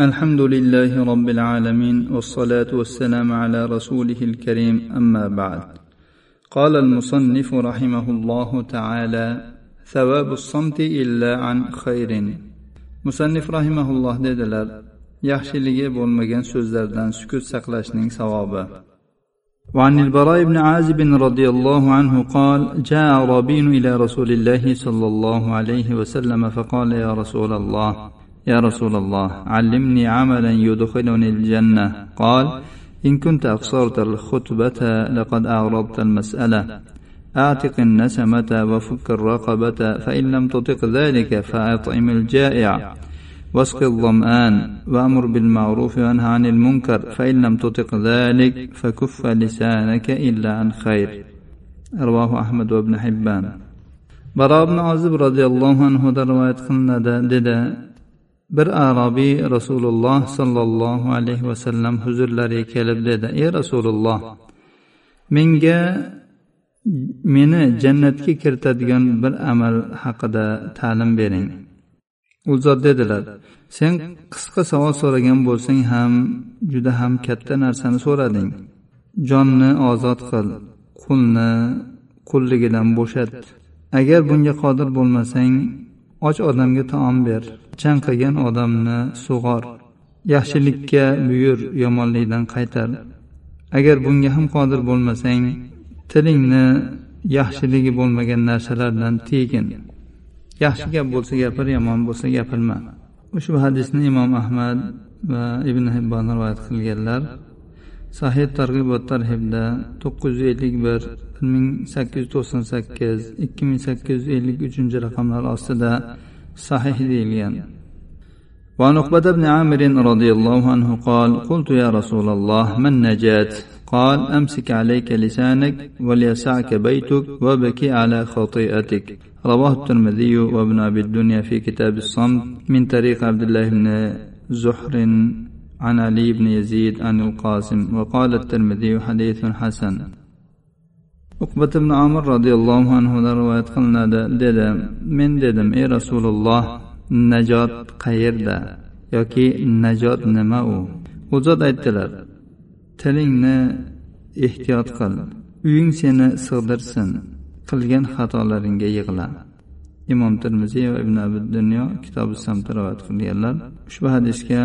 الحمد لله رب العالمين والصلاة والسلام على رسوله الكريم أما بعد. قال المصنف رحمه الله تعالى ثواب الصمت إلا عن خير. مصنف رحمه الله dedilar yaxshiligi bo'lmagan so'zlardan sukut saqlashning savobi. وعن البراء بن عازب رضي الله عنه قال جاء أعرابي إلى رسول الله صلى الله عليه وسلم فقال يا رسول الله يا رسول الله علمني عملا يدخلني الجنة. قال إن كنت أقصرت الخطبة لقد أعرضت المسألة. أعتق النسمة وفك الرقبة فإن لم تطق ذلك فأطعم الجائع. واسق الظمآن وأمر بالمعروف وانهى عن المنكر فإن لم تطق ذلك فكف لسانك إلا عن خير. رواه أحمد وابن حبان. براء بن عازب رضي الله عنه رواية قلنا dedi bir arobiy rasululloh sollallohu alayhi vasallam huzurlariga kelib dedi ey rasululloh menga meni jannatga kiritadigan bir amal haqida ta'lim bering. U zot dedilar sen qisqa savol so'ragan bo'lsang ham juda ham katta narsani so'rading. Jonni ozod qil qulni qulligidan bo'shat. Agar bunga qodir bo'lmasang och odamga taom ber. Chanqagan odamni sug'or. Yaxshilikka buyur yomonlikdan qaytar. Agar bunga ham qodir bo'lmasang tilingni yaxshiligi bo'lmagan narsalardan tiygin yaxshi gap bo'lsa gapir yomon bo'lsa gapirma. Ushbu hadisni imom ahmad va ibn hibbon rivoyat qilganlar. Sahih targ'ibot tarhibda to'qqiz yuz ellik bir bir ming sakkiz yuz to'qson sakkiz ikki ming sakkiz yuz ellik uchinchi raqamlar ostida sahih deyilgan. وعن عقبة بن عامر رضي الله عنه قال قلت يا رسول الله ما النجاة قال أمسك عليك لسانك وليسعك بيتك وبكي على خطيئتك رواه الترمذي وابن أبي الدنيا في كتاب الصمت من طريق عبد الله بن زحر عن علي بن يزيد عن القاسم وقال الترمذي حديث حسن uqbat ibn amir roziyallohu anhudan rivoyat qilinadi. Dedi men dedim ey rasululloh najot qayerda yoki najot nima u? U zot aytdilar tilingni ehtiyot qil uying seni sig'dirsin qilgan xatolaringga yig'la. Imom termiziy va ibn abi dunyo kitobi samta rivoyat qilganlar. Ushbu hadisga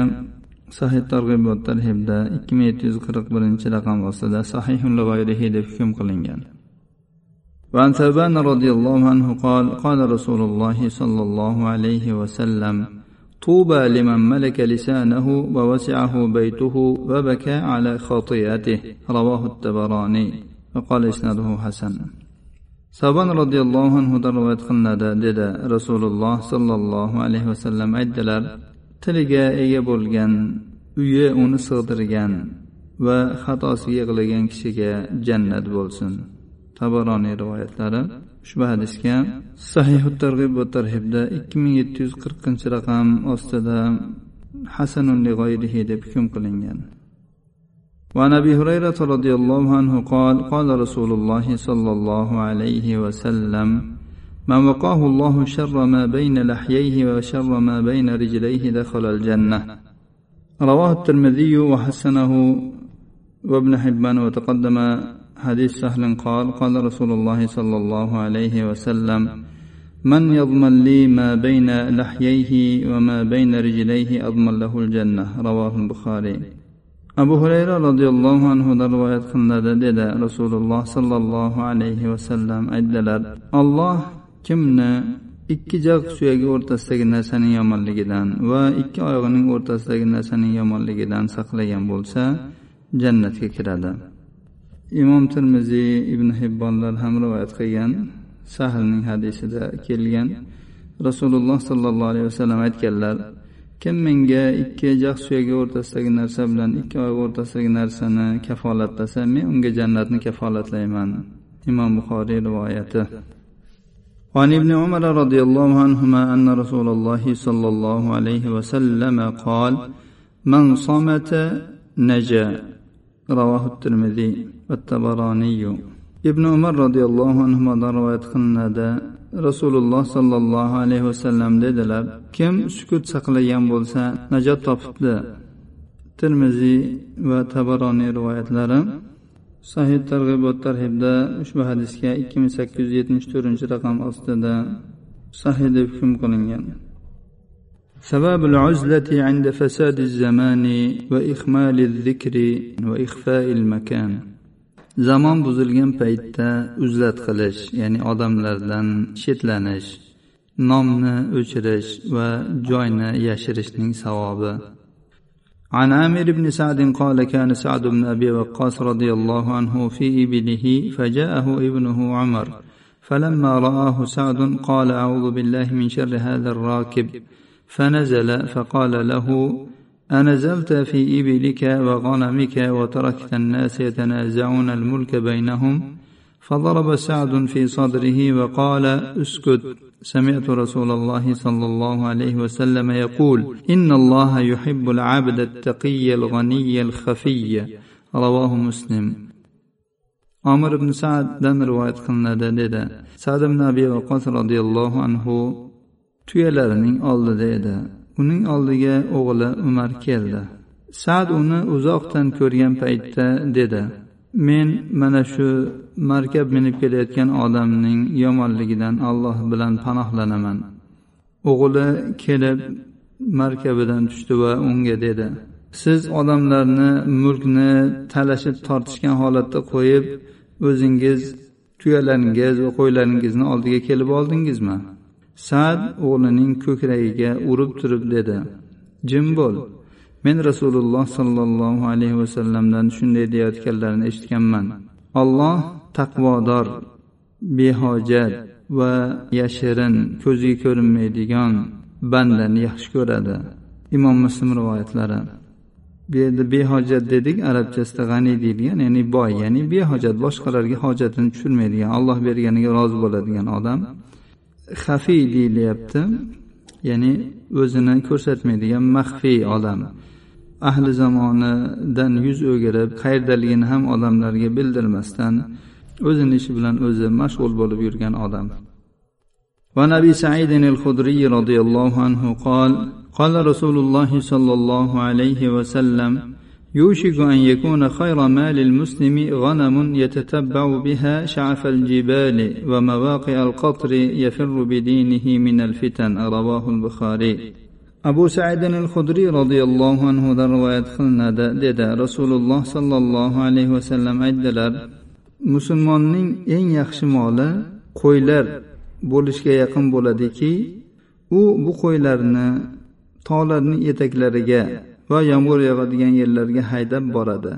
sahih targ'ibot tarhibda ikki ming yetti yuz qirq birinchi raqam ostida sahihun deb hukm qilingan. وعن ثوبان رضي الله عنه قال قال رسول الله صلى الله عليه وسلم طوبى لمن ملك لسانه ووسعه بيته وبكى على خطيئته رواه التبراني وقال إسناده حسن savban roziyallohu anhudan rivoyat qilinadi dedi rasululloh sollallohu alayhi vasallam aytdilar tiliga ega bo'lgan uyi uni sig'dirgan va xatosiga yig'lagan kishiga jannat bo'lsin tabaroniy rivoyatlari ushbu hadisga sahihu targ'ib va tarhibda ikki ming yetti yuz qirqinchi raqam ostida hasanun g'oyrihi deb hukm qilingan وعن ابي هريره رضي الله عنه قال قال رسول الله صلى الله عليه وسلم من وقاه الله شر ما بين لحييه وشر ما بين رجليه دخل الجنه رواه الترمذي وحسنه وابن حبان وتقدم حديث سهل قال قال رسول الله صلى الله عليه وسلم من يضمن لي ما بين لحييه وما بين رجليه أضمن له الجنة رواه البخاري abu hurayra roziyallohu anhudan rivoyat qilinadi dedi rasululloh sollallohu alayhi vasallam aytdilar olloh kimni ikki jag suyagi o'rtasidagi narsaning yomonligidan va ikki oyog'ining o'rtasidagi narsaning yomonligidan saqlagan bo'lsa jannatga kiradi imom termiziy ibn hibbonlar ham rivoyat qilgan sahlning hadisida kelgan rasululloh sollallohu alayhi vasallam aytganlar kim menga ikki jag suyagi o'rtasidagi narsa bilan ikki oyoq o'rtasidagi narsani kafolatlasa men unga jannatni kafolatlayman imom buxoriy rivoyati وعن ابن عمر رضي الله عنهما أن رسول الله صلى الله عليه وسلم قال من صمت نجا رواه الترمذي والطبراني ibn umar roziyallohu anhudan rivoyat qilinadi rasululloh sollallohu alayhi vasallam dedilar kim sukut saqlagan bo'lsa najot topibdi termiziy va tabaroniy rivoyatlari sahih targ'ibot tarhibda ushbu hadisga ikki ming sakkiz yuz yetmish to'rtinchi raqam ostida sahih deb hukm qilingan سبب العزلة عند فساد الزمان وإخمال الذكر وإخفاء المكان. zamon buzilgan paytda uzlat qilish ya'ni odamlardan chetlanish nomni o'chirish va joyni yashirishning savobi عن عامر بن سعد قال كان سعد بن أبي وقاص رضي الله عنه في ابله فجاءه ابنه عمر فلما رآه سعد قال أعوذ بالله من شر هذا الراكب. فنزل فقال له أنزلت في إبلك وغنمك وتركت الناس يتنازعون الملك بينهم؟ فضرب سعد في صدره وقال أسكت. سمعت رسول الله صلى الله عليه وسلم يقول إن الله يحب العبد التقي الغني الخفي. رواه مسلم. عمر بن سعد دن رواية قلنا dedi سعد بن أبي وقاص رضي الله عنه tuyalarining oldida edi. Uning oldiga o'g'li umar keldi. Sad uni uzoqdan ko'rgan paytda dedi men mana shu markab minib kelayotgan odamning yomonligidan alloh bilan panohlanaman. O'g'li kelib markabidan tushdi va unga dedi siz odamlarni mulkni talashib tortishgan holatda qo'yib o'zingiz tuyalaringiz va qo'ylaringizni oldiga kelib oldingizmi? Sad o'g'lining ko'kragiga urib turib dedi. Jim bo'l. Men rasululloh sollallohu alayhi vasallamdan shunday deyayotganlarini eshitganman. Olloh taqvodor behojat va yashirin ko'zga ko'rinmaydigan bandani yaxshi ko'radi. Imom muslim rivoyatlari. Bu yerda behojat dedik arabchasida g'aniy deyilgan ya'ni boy ya'ni behojat boshqalarga hojatini tushirmaydigan alloh berganiga rozi bo'ladigan odam xafiy deyilyapti ya'ni o'zini ko'rsatmaydigan maxfiy odam ahli zamonidan yuz o'girib qayerdaligini ham odamlarga bildirmasdan o'zini ishi bilan o'zi mashg'ul bo'lib yurgan odam وعن ابي سعيد الخدري رضي الله عنه قال قال رسول الله صلى الله عليه وسلم يوشك أن يكون خير مال المسلم غنم يتتبع بها شعف الجبال ومواقع القطر يفر بدينه من الفتن رواه البخاري abu saidin al hudriy roziyallohu anhudan rivoyat qilinadi dedi rasululloh sollallohu alayhi vasallam aytdilar musulmonning eng yaxshi moli qo'ylar bo'lishga yaqin bo'ladiki u bu qo'ylarni tog'larning etaklariga va yomg'ir yog'adigan yerlarga haydab boradi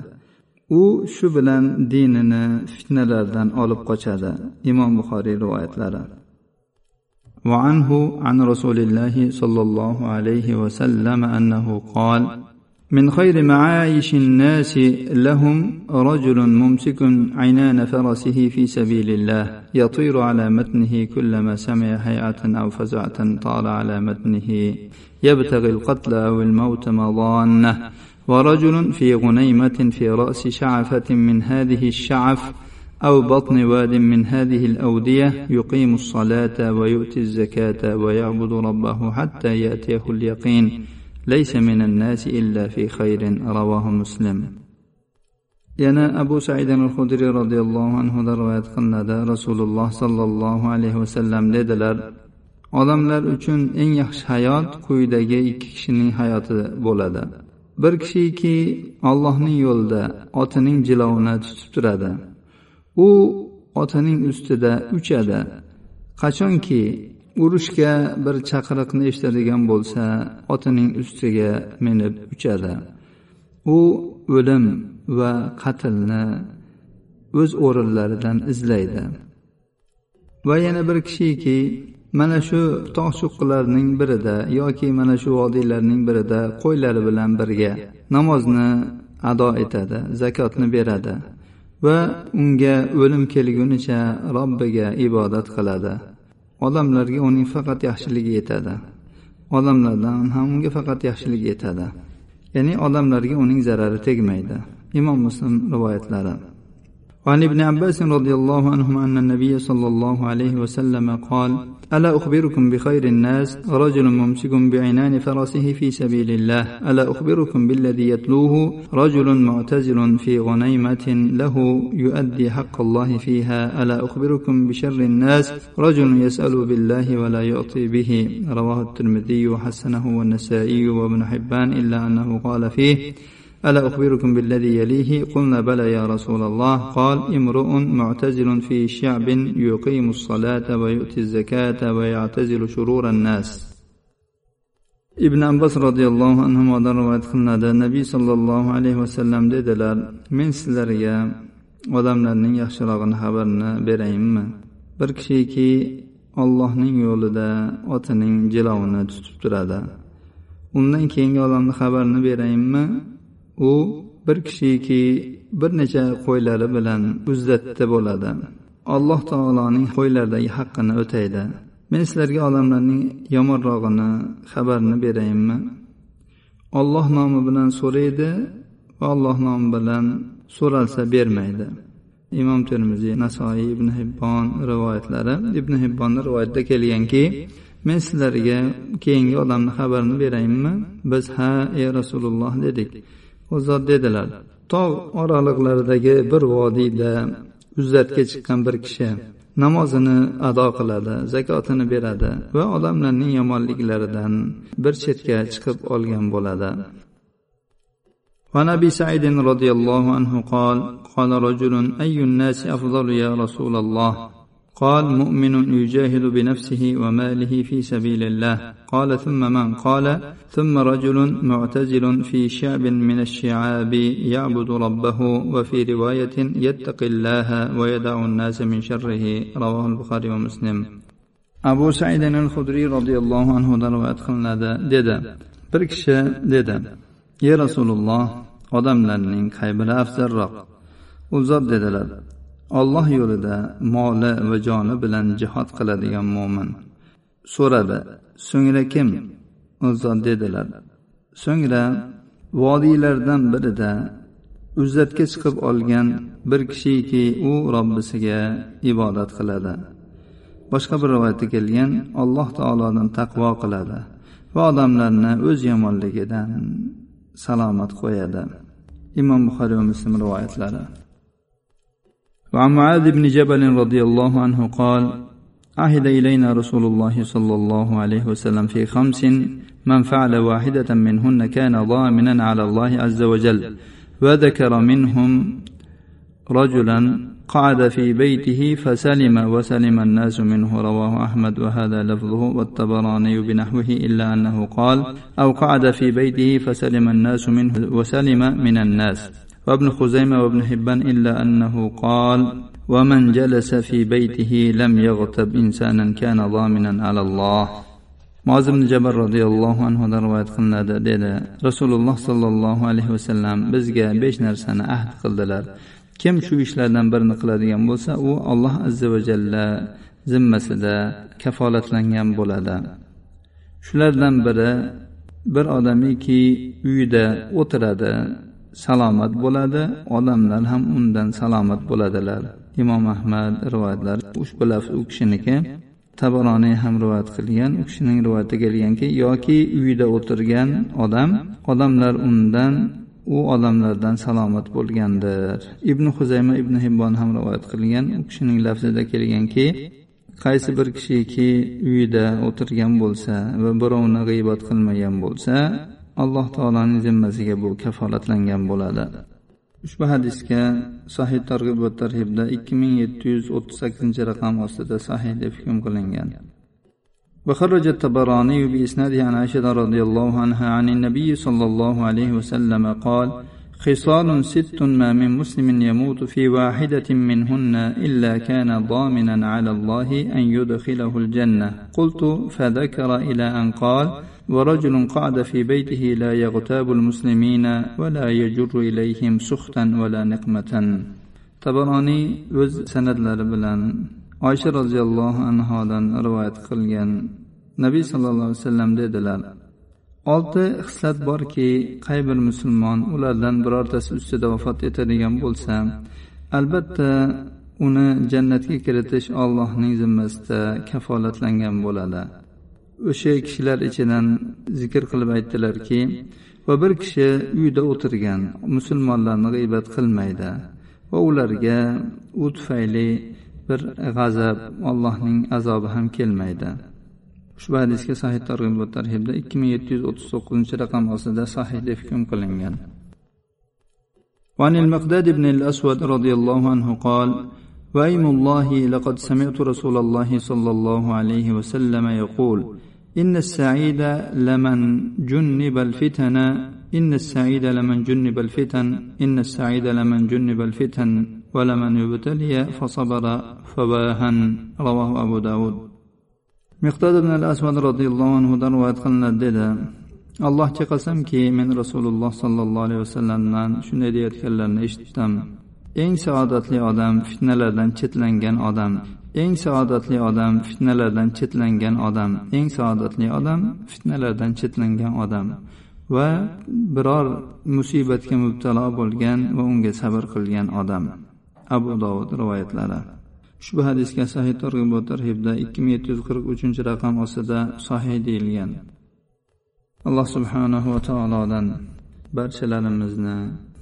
u shu bilan dinini fitnalardan olib qochadi imom buxoriy rivoyatlari وعنه عن رسول الله صلى الله عليه وسلم انه قال من خير معايش الناس لهم رجل ممسك عنان فرسه في سبيل الله يطير على متنه كلما سمع هيعة أو فزعة طال على متنه. يبتغي القتل أو الموت مضانة. ورجل في غنيمة في رأس شعفة من هذه الشعف أو بطن واد من هذه الأودية يقيم الصلاة ويؤتي الزكاة ويعبد ربه حتى يأتيه اليقين. ليس من الناس إلا في خير رواه مسلم yana abu said al hudriy roziyallohu anhudan rivoyat qilinadi rasululloh sollallohu alayhi vasallam dedilar odamlar uchun eng yaxshi hayot quyidagi ikki kishining hayoti bo'ladi bir kishiki allohning yo'lida otining jilovini tutib turadi u otining ustida uchadi qachonki urushga bir chaqiriqni eshitadigan bo'lsa otining ustiga minib uchadi. U o'lim va qatlni o'z o'rinlaridan izlaydi. Va yana bir kishiki mana shu tog' cho'qqilarning birida yoki mana shu vodiylarning birida qo'ylari bilan birga namozni ado etadi zakotni beradi va unga o'lim kelgunicha robbiga ibodat qiladi. Odamlarga uning faqat yaxshiligi yetadi. Odamlardan ham unga faqat yaxshilik yetadi. Ya'ni odamlarga uning zarari tegmaydi. Imom muslim rivoyatlari. وعن ابن عباس رضي الله عنهما أن النبي صلى الله عليه وسلم قال ألا أخبركم بخير الناس؟ رجل ممسك بعنان فرسه في سبيل الله. ألا أخبركم بالذي يتلوه؟ رجل معتزل في غنيمة له يؤدي حق الله فيها. ألا أخبركم بشر الناس؟ رجل يسأل بالله ولا يعطي به. رواه الترمذي وحسنه والنسائي وابن حبان إلا أنه قال فيه ألا أخبركم بالذي يليه قلنا بلى يا رسول الله قال امرؤ معتزل في شعب يقيم الصلاة ويؤتي الزكاة ويعتزل شرور الناس ibn abbos roziyallohu anhudan rivoyat qilinadi nabiy sollallohu alayhi vasallam dedilar men sizlarga odamlarning yaxshirog'ini xabarini berayinmi bir kishiki ollohning yo'lida otining jilovini tutib turadi undan keyingi odamni xabarini berayinmi U bir kishiki bir necha qo'ylari bilan uzzatda bo'ladi. Alloh taoloning qo'ylaridagi haqqini o'taydi. Men sizlarga odamlarning yomonrog'ini xabarini berayinmi? Olloh nomi bilan so'raydi va alloh nomi bilan so'ralsa bermaydi. Imom termiziy nasoiy ibn hibbon rivoyatlari ibn hibbonni rivoyatida kelganki men sizlarga keyingi odamni xabarini berayinmi? Biz ha ey rasululloh dedik. u zot dedilar tog' oraliqlaridagi bir vodiyda uzzatga chiqqan bir kishi namozini ado qiladi zakotini beradi va odamlarning yomonliklaridan bir chetga chiqib olgan bo'ladi وعن ابي سعيد رضي الله عنه قال قال رجل اي الناس افضل يا رسول الله قال مؤمن يجاهد بنفسه وماله في سبيل الله قال ثم من قال ثم رجل معتزل في شعب من الشعاب يعبد ربه وفي رواية يتقي الله ويدع الناس من شره رواه البخاري ومسلم abu saidin al hudriy roziyallohu anhudan rivoyat qilinadi dedi bir kishi dedi ey rasululloh odamlarning qay biri afzalroq u zot dedilar olloh yo'lida moli va joni bilan jihod qiladigan mo'min so'radi so'ngra kim? U zot dedilar so'ngra vodiylardan birida uzzatga chiqib olgan bir kishiki u robbisiga ibodat qiladi. Boshqa bir rivoyatda kelgan alloh taolodan taqvo qiladi va odamlarni o'z yomonligidan salomat qo'yadi. Imom buxoriy va muslim rivoyatlari. وعن معاذ بن جبل رضي الله عنه قال عهد إلينا رسول الله صلى الله عليه وسلم في خمس من فعل واحدة منهن كان ضامنا على الله عز وجل وذكر منهم رجلا قعد في بيته فسلم وسلم الناس منه. رواه أحمد. وهذا لفظه والطبراني بنحوه إلا أنه قال أو قعد في بيته فسلم الناس منه وسلم من الناس. وابن خزيمة وابن حبان إلا أنه قال ومن جلس في بيته لم يغتب إنسانا كان ضامنا على الله moz ibn jabr roziyallohu anhudan rivoyat qilinadi dedi rasululloh sollallohu alayhi vasallam bizga besh narsani ahd qildilar kim shu ishlardan birini qiladigan bo'lsa u alloh azza va jalla zimmasida kafolatlangan bo'ladi shulardan biri bir odamiki uyida o'tiradi salomat bo'ladi odamlar ham undan salomat bo'ladilar. Imom ahmad rivoyatlar ushbu lafz u kishiniki tabaroniy ham rivoyat qilgan u kishining rivoyatida kelganki yoki uyida o'tirgan odam odamlar undan u odamlardan salomat bo'lgandir. Ibn huzayma ibn hibbon ham rivoyat qilgan u kishining lafzida kelganki qaysi bir kishiki uyida o'tirgan bo'lsa va birovni g'iybat qilmagan bo'lsa alloh taoloning zimmasiga bu kafolatlangan bo'ladi ushbu hadisga sahih targ'ib va tarhibda ikki ming yetti yuz o'ttiz sakkizinchi raqam ostida sahih deb hukm qilingan وخرج الطبراني بإسناده عن عائشة رضي الله عنها عن النبي صلى الله عليه وسلم قال خصال ست ما من مسلم يموت في واحدة منهن إلا كان ضامنا على الله أن يدخله الجنة. قلت فذكر إلى أن قال ورجل قعد في بيته لا يغتاب المسلمين ولا يجر إليهم سخطا ولا نقمة. tabaroniy o'z san'atlari bilan oysha roziyallohu anhodan rivoyat qilgan nabiy sallallohu alayhi vasallam dedilar olti xislat borki qay bir musulmon ulardan birortasi ustida vafot etadigan bo'lsa albatta uni jannatga kiritish ollohning zimmasida kafolatlangan bo'ladi. O'sha kishilar ichidan zikr qilib aytdilarki va bir kishi uyda o'tirgan musulmonlarni g'iybat qilmaydi va ularga u tufayli bir g'azab allohning azobi ham kelmaydi. Ushbu hadisga sahih targ'ibot tarhibda ikki ming yetti yuz o'ttiz to'qqizinchi raqam ostida sahih deb hukm qilingan. وعن المقداد بن الأسود رضي الله عنه قال وأيم الله لقد سمعت رسول الله صلى الله عليه وسلم يقول إن السعيد لمن جنب الفتن إن السعيد لمن جنب الفتن إن السعيد لمن جنب الفتن ولمن ابتلي فصبر فواهن رواه أبو داود miqdod ibn al asvad roziyallohu anhudan rivoyat qilinadi dedi. Allohga qasamki men rasululloh sollallohu alayhi vasallamdan shunday deyayotganlarini eshitdim. Eng saodatli odam fitnalardan chetlangan odam. Eng saodatli odam fitnalardan chetlangan odam. Eng saodatli odam fitnalardan chetlangan odam. Va biror musibatga mubtalo bo'lgan va unga sabr qilgan odam. Abu dovud rivoyatlari. Ushbu hadisga sahih targ'ibot tarhibda ikki ming yetti yuz qirq uchinchi raqam ostida sahih deyilgan. Alloh subhanahu va taolodan barchalarimizni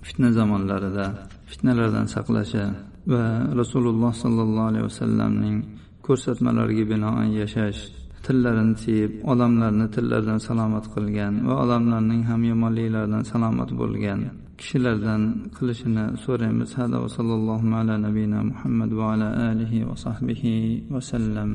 fitna zamonlarida fitnalardan saqlashi va rasululloh sollallohu alayhi vasallamning ko'rsatmalariga binoan yashash tillarini tiyib odamlarni tillardan salomat qilgan va odamlarning ham yomonliklaridan salomat bo'lgan kishilardan qilishini so'raymiz. Hada va sallallohu ala nabiyina muhammad va ala alihi va sahbihi vasallam